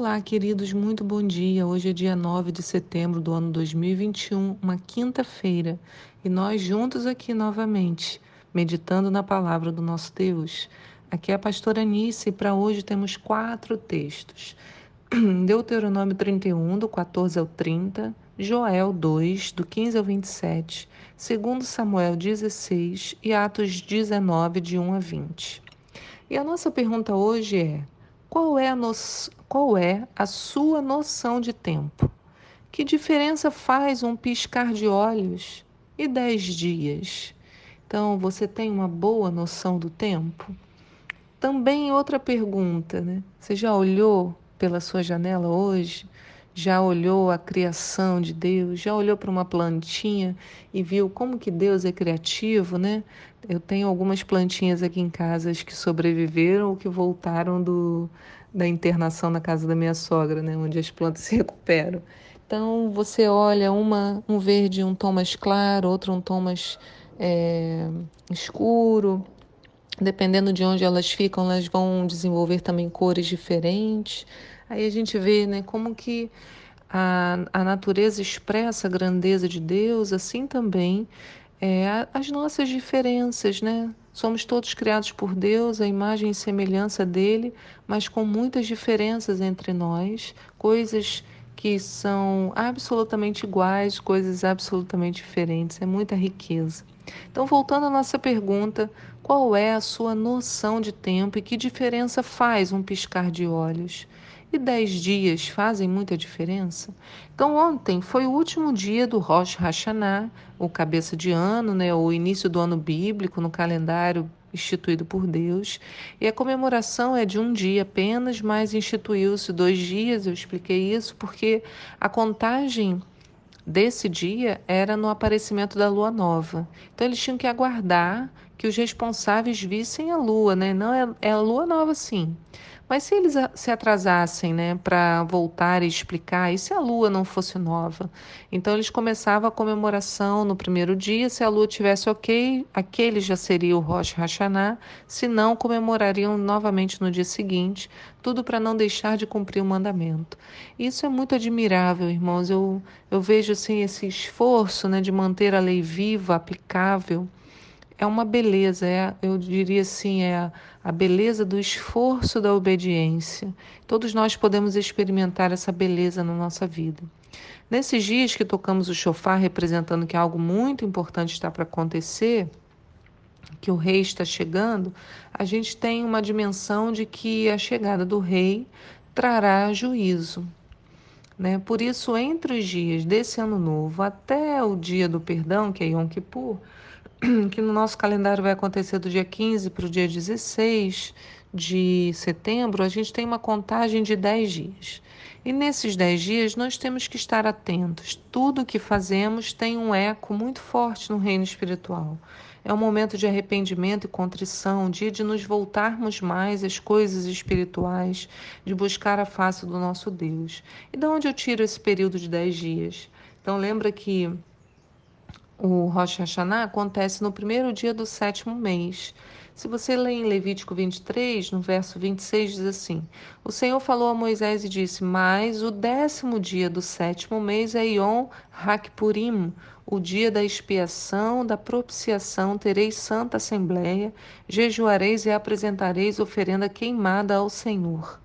Olá, queridos, muito bom dia. Hoje é dia 9 de setembro do ano 2021, uma quinta-feira, e nós juntos aqui novamente, meditando na palavra do nosso Deus. Aqui é a pastora Anice e para hoje temos quatro textos. Deuteronômio 31, do 14 ao 30, Joel 2, do 15 ao 27, 2 Samuel 16 e Atos 19, de 1 a 20. E a nossa pergunta hoje é: qual é a, no... qual é a sua noção de tempo? Que diferença faz um piscar de olhos e dez dias? Então, você tem uma boa noção do tempo? Também outra pergunta, né? Você já olhou pela sua janela hoje? Já olhou a criação de Deus? Já olhou para uma plantinha e viu como que Deus é criativo, né? Eu tenho algumas plantinhas aqui em casa que sobreviveram ou que voltaram do, da internação na casa da minha sogra, né? Onde as plantas se recuperam. Então você olha uma um verde um tom mais claro, outro um tom mais é, escuro. Dependendo de onde elas ficam, elas vão desenvolver também cores diferentes. Aí a gente vê né, como que a, a natureza expressa a grandeza de Deus, assim também é, as nossas diferenças, né? Somos todos criados por Deus, a imagem e semelhança dele, mas com muitas diferenças entre nós, coisas que são absolutamente iguais, coisas absolutamente diferentes, é muita riqueza. Então, voltando à nossa pergunta, qual é a sua noção de tempo e que diferença faz um piscar de olhos? E dez dias fazem muita diferença? Então, ontem foi o último dia do Rosh Hashanah, o cabeça de ano, né, o início do ano bíblico no calendário instituído por Deus. E a comemoração é de um dia apenas, mas instituiu-se dois dias. Eu expliquei isso porque a contagem desse dia era no aparecimento da lua nova. Então eles tinham que aguardar que os responsáveis vissem a lua, né? Não é, é a lua nova, sim. Mas se eles se atrasassem, né, para voltar e explicar, e se a lua não fosse nova? Então eles começavam a comemoração no primeiro dia, se a lua tivesse ok, aquele já seria o Rosh Hashanah, se não, comemorariam novamente no dia seguinte, tudo para não deixar de cumprir o mandamento. Isso é muito admirável, irmãos. Eu, eu vejo assim esse esforço, né, de manter a lei viva, aplicável é uma beleza, é, eu diria assim, é a, a beleza do esforço da obediência. Todos nós podemos experimentar essa beleza na nossa vida. Nesses dias que tocamos o chofar, representando que algo muito importante está para acontecer, que o rei está chegando, a gente tem uma dimensão de que a chegada do rei trará juízo. Né? Por isso, entre os dias desse ano novo até o dia do perdão, que é Yom Kippur, que no nosso calendário vai acontecer do dia 15 para o dia 16 de setembro, a gente tem uma contagem de 10 dias. E nesses 10 dias nós temos que estar atentos. Tudo o que fazemos tem um eco muito forte no reino espiritual. É um momento de arrependimento e contrição, dia de nos voltarmos mais às coisas espirituais, de buscar a face do nosso Deus. E de onde eu tiro esse período de 10 dias? Então lembra que o Rosh Hashanah acontece no primeiro dia do sétimo mês. Se você lê em Levítico 23, no verso 26, diz assim: O Senhor falou a Moisés e disse: Mas o décimo dia do sétimo mês é Yom Hakpurim, o dia da expiação, da propiciação, tereis santa assembleia, jejuareis e apresentareis oferenda queimada ao Senhor.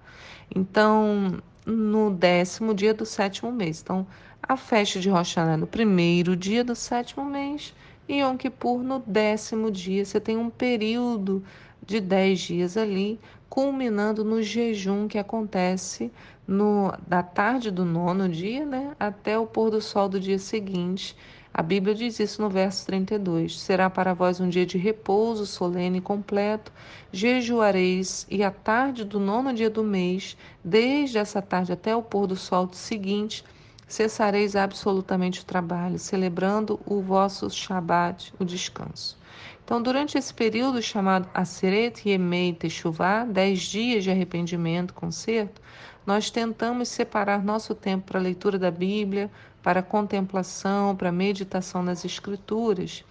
Então, no décimo dia do sétimo mês. Então, a festa de Rosh Hashanah no primeiro dia do sétimo mês e Yom Kippur no décimo dia. Você tem um período de dez dias ali, culminando no jejum que acontece no, da tarde do nono dia né, até o pôr do sol do dia seguinte. A Bíblia diz isso no verso 32. Será para vós um dia de repouso solene e completo. Jejuareis e à tarde do nono dia do mês, desde essa tarde até o pôr do sol seguinte, cessareis absolutamente o trabalho, celebrando o vosso Shabat, o descanso. Então, durante esse período chamado Aseret Yemei Teshuvah, dez dias de arrependimento, conserto, nós tentamos separar nosso tempo para a leitura da Bíblia, para contemplação, para meditação nas Escrituras.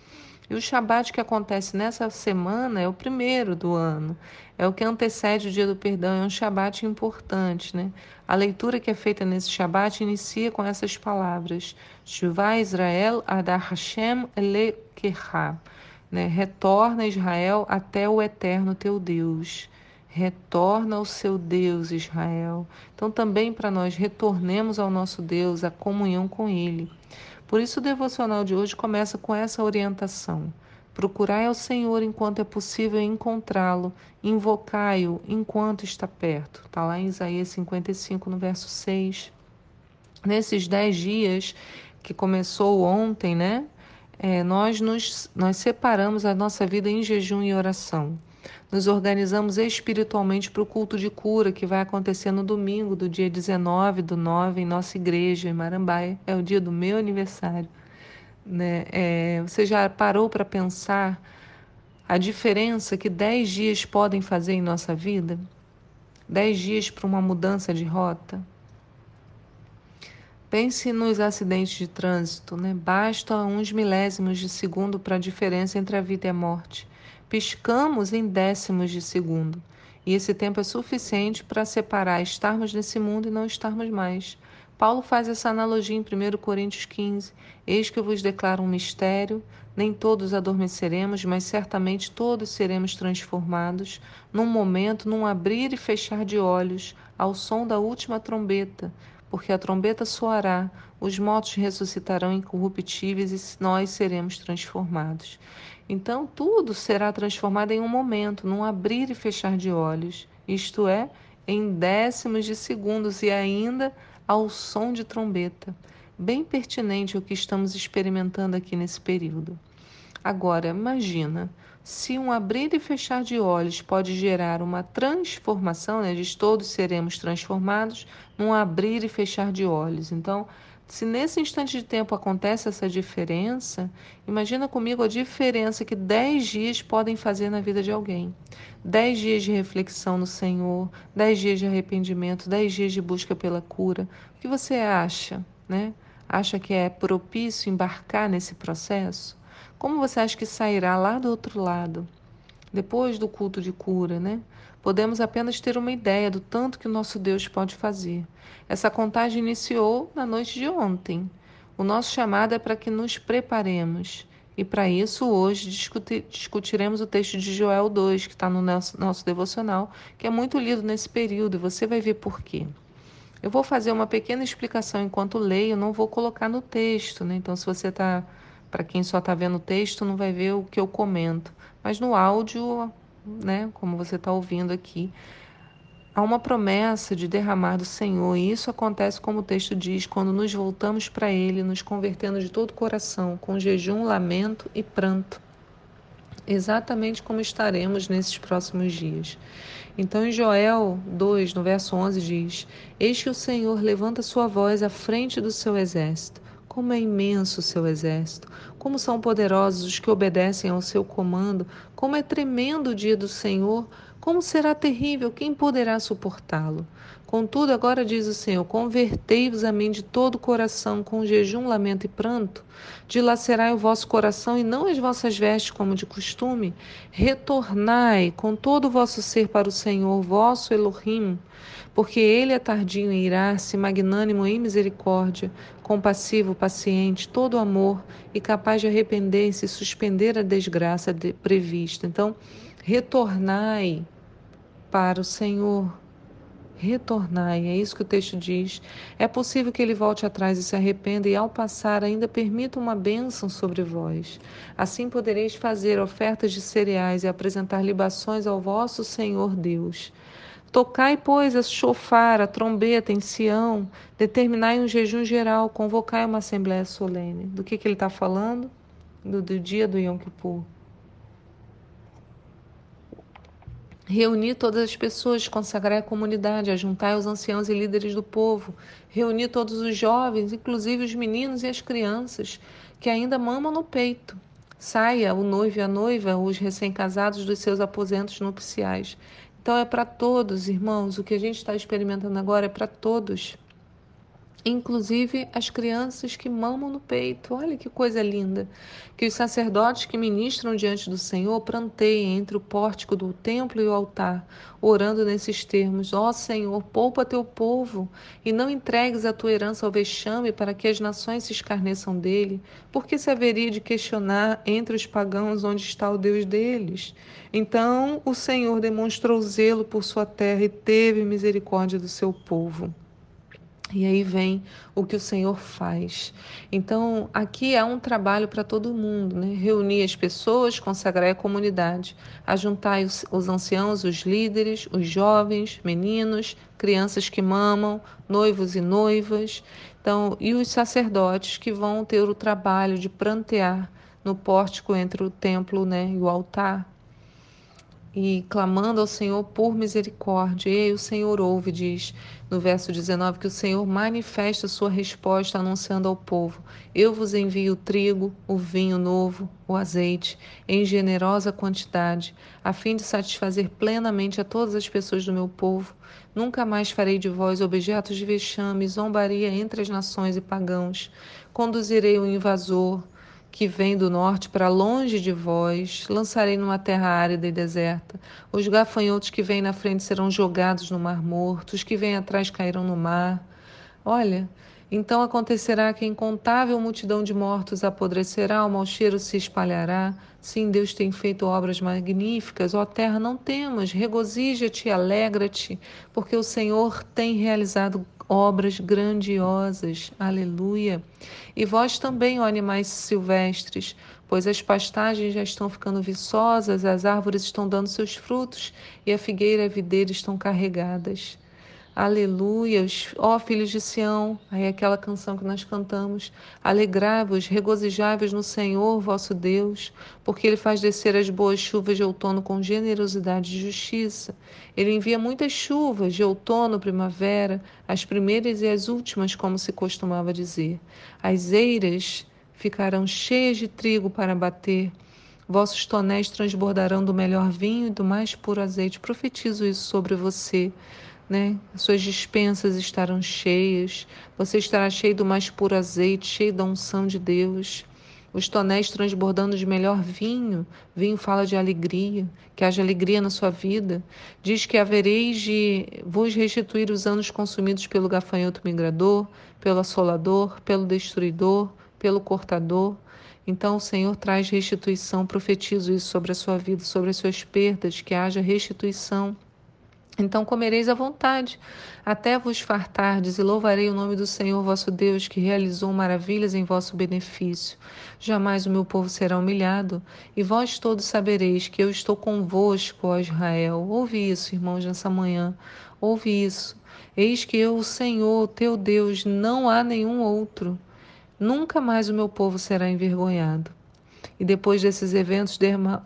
E o Shabat que acontece nessa semana é o primeiro do ano, é o que antecede o dia do perdão, é um Shabat importante. Né? A leitura que é feita nesse Shabat inicia com essas palavras: Shuvah Israel Adar Hashem Elekecha. Né? Retorna Israel até o eterno teu Deus. Retorna ao seu Deus, Israel. Então, também para nós retornemos ao nosso Deus, a comunhão com Ele. Por isso, o devocional de hoje começa com essa orientação. Procurai ao Senhor enquanto é possível encontrá-lo, invocai-o enquanto está perto. Está lá em Isaías 55, no verso 6. Nesses dez dias que começou ontem, né? É, nós, nos, nós separamos a nossa vida em jejum e oração nos organizamos espiritualmente para o culto de cura que vai acontecer no domingo, do dia 19 do 9, em nossa igreja, em Marambaia. É o dia do meu aniversário. Né? É, você já parou para pensar a diferença que 10 dias podem fazer em nossa vida? 10 dias para uma mudança de rota? Pense nos acidentes de trânsito, né? Basta uns milésimos de segundo para a diferença entre a vida e a morte piscamos em décimos de segundo. E esse tempo é suficiente para separar estarmos nesse mundo e não estarmos mais. Paulo faz essa analogia em 1 Coríntios 15: Eis que eu vos declaro um mistério: nem todos adormeceremos, mas certamente todos seremos transformados, num momento, num abrir e fechar de olhos, ao som da última trombeta. Porque a trombeta soará, os mortos ressuscitarão incorruptíveis e nós seremos transformados. Então, tudo será transformado em um momento, num abrir e fechar de olhos, isto é, em décimos de segundos e ainda ao som de trombeta. Bem pertinente o que estamos experimentando aqui nesse período. Agora, imagina se um abrir e fechar de olhos pode gerar uma transformação, né? diz todos seremos transformados num abrir e fechar de olhos. Então, se nesse instante de tempo acontece essa diferença, imagina comigo a diferença que 10 dias podem fazer na vida de alguém. 10 dias de reflexão no Senhor, 10 dias de arrependimento, 10 dias de busca pela cura. O que você acha, né? Acha que é propício embarcar nesse processo? Como você acha que sairá lá do outro lado? Depois do culto de cura, né? Podemos apenas ter uma ideia do tanto que o nosso Deus pode fazer. Essa contagem iniciou na noite de ontem. O nosso chamado é para que nos preparemos. E para isso, hoje discutir, discutiremos o texto de Joel 2, que está no nosso, nosso devocional, que é muito lido nesse período, e você vai ver por quê. Eu vou fazer uma pequena explicação enquanto leio, não vou colocar no texto, né? Então, se você está, para quem só está vendo o texto, não vai ver o que eu comento. Mas no áudio né, como você está ouvindo aqui, há uma promessa de derramar do Senhor, e isso acontece, como o texto diz, quando nos voltamos para Ele, nos convertendo de todo o coração, com jejum, lamento e pranto. Exatamente como estaremos nesses próximos dias. Então, em Joel 2, no verso 11, diz: Eis que o Senhor levanta sua voz à frente do seu exército como é imenso o seu exército, como são poderosos os que obedecem ao seu comando, como é tremendo o dia do Senhor, como será terrível, quem poderá suportá-lo? Contudo, agora diz o Senhor: convertei-vos a mim de todo o coração, com jejum, lamento e pranto. Dilacerai o vosso coração e não as vossas vestes, como de costume. Retornai com todo o vosso ser para o Senhor, vosso Elohim porque ele é tardio em irar-se, magnânimo em misericórdia, compassivo, paciente, todo amor e capaz de arrepender-se e suspender a desgraça prevista. Então, retornai para o Senhor. Retornai, é isso que o texto diz. É possível que ele volte atrás e se arrependa, e ao passar ainda permita uma bênção sobre vós. Assim podereis fazer ofertas de cereais e apresentar libações ao vosso Senhor Deus. Tocai, pois, a chofar, a trombeta em Sião, determinai um jejum geral, convocai uma assembléia solene. Do que, que ele está falando? Do, do dia do Yom Kippur. Reunir todas as pessoas, consagrar a comunidade, ajuntar os anciãos e líderes do povo, reunir todos os jovens, inclusive os meninos e as crianças que ainda mamam no peito. Saia o noivo e a noiva, os recém-casados dos seus aposentos nupciais. Então é para todos, irmãos. O que a gente está experimentando agora é para todos. Inclusive as crianças que mamam no peito. Olha que coisa linda! Que os sacerdotes que ministram diante do Senhor planteiem entre o pórtico do templo e o altar, orando nesses termos: Ó oh, Senhor, poupa teu povo e não entregues a tua herança ao vexame para que as nações se escarneçam dele, porque se haveria de questionar entre os pagãos onde está o Deus deles. Então o Senhor demonstrou zelo por sua terra e teve misericórdia do seu povo. E aí vem o que o Senhor faz. Então, aqui há um trabalho para todo mundo, né? Reunir as pessoas, consagrar a comunidade, ajuntar os, os anciãos, os líderes, os jovens, meninos, crianças que mamam, noivos e noivas, então, e os sacerdotes que vão ter o trabalho de prantear no pórtico entre o templo né, e o altar e clamando ao Senhor por misericórdia. E o Senhor ouve, diz no verso 19, que o Senhor manifesta sua resposta anunciando ao povo: Eu vos envio o trigo, o vinho novo, o azeite, em generosa quantidade, a fim de satisfazer plenamente a todas as pessoas do meu povo. Nunca mais farei de vós objetos de vexame, zombaria entre as nações e pagãos. Conduzirei o invasor, que vem do norte para longe de vós, lançarei numa terra árida e deserta. Os gafanhotos que vêm na frente serão jogados no mar morto, os que vêm atrás cairão no mar. Olha, então acontecerá que a incontável multidão de mortos apodrecerá, o mau cheiro se espalhará. Sim, Deus tem feito obras magníficas. Ó terra, não temas, regozija-te, alegra-te, porque o Senhor tem realizado obras grandiosas. Aleluia. E vós também, ó animais silvestres, pois as pastagens já estão ficando viçosas, as árvores estão dando seus frutos e a figueira e a videira estão carregadas. Aleluia, ó filhos de Sião, aí aquela canção que nós cantamos. Alegrai-vos, regozijai-vos no Senhor vosso Deus, porque Ele faz descer as boas chuvas de outono com generosidade e justiça. Ele envia muitas chuvas de outono, primavera, as primeiras e as últimas, como se costumava dizer. As eiras ficarão cheias de trigo para bater. Vossos tonéis transbordarão do melhor vinho e do mais puro azeite. Profetizo isso sobre você né? Suas dispensas estarão cheias, você estará cheio do mais puro azeite, cheio da unção de Deus. Os tonéis transbordando de melhor vinho. Vinho fala de alegria, que haja alegria na sua vida. Diz que havereis de vos restituir os anos consumidos pelo gafanhoto migrador, pelo assolador, pelo destruidor, pelo cortador. Então o Senhor traz restituição, profetizo isso sobre a sua vida, sobre as suas perdas, que haja restituição então comereis à vontade, até vos fartardes, e louvarei o nome do Senhor vosso Deus, que realizou maravilhas em vosso benefício. Jamais o meu povo será humilhado, e vós todos sabereis que eu estou convosco, ó Israel. Ouve isso, irmãos, nessa manhã. Ouve isso. Eis que eu, o Senhor, teu Deus, não há nenhum outro. Nunca mais o meu povo será envergonhado. E depois desses eventos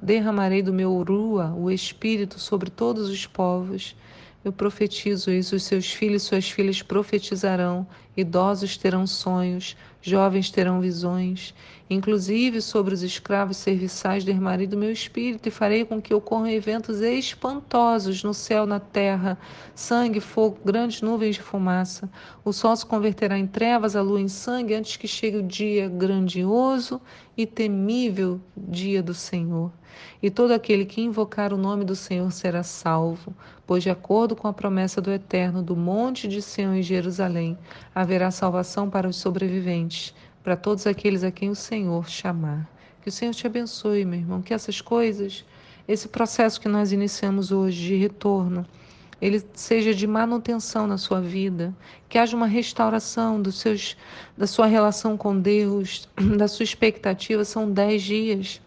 derramarei do meu rua o Espírito sobre todos os povos. Eu profetizo isso: os seus filhos e suas filhas profetizarão, idosos terão sonhos, jovens terão visões. Inclusive sobre os escravos serviçais derramarei do meu espírito e farei com que ocorram eventos espantosos no céu, na terra, sangue, fogo, grandes nuvens de fumaça. O sol se converterá em trevas, a lua em sangue, antes que chegue o dia grandioso e temível dia do Senhor. E todo aquele que invocar o nome do Senhor será salvo, pois de acordo com a promessa do Eterno, do monte de Sião e Jerusalém, haverá salvação para os sobreviventes para todos aqueles a quem o Senhor chamar. Que o Senhor te abençoe, meu irmão, que essas coisas, esse processo que nós iniciamos hoje de retorno, ele seja de manutenção na sua vida, que haja uma restauração dos seus, da sua relação com Deus, da sua expectativa. São dez dias,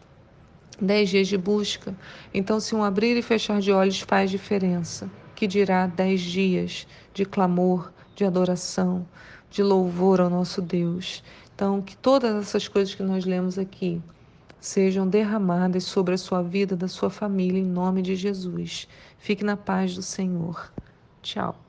dez dias de busca. Então, se um abrir e fechar de olhos faz diferença, que dirá dez dias de clamor, de adoração, de louvor ao nosso Deus. Então, que todas essas coisas que nós lemos aqui sejam derramadas sobre a sua vida, da sua família, em nome de Jesus. Fique na paz do Senhor. Tchau.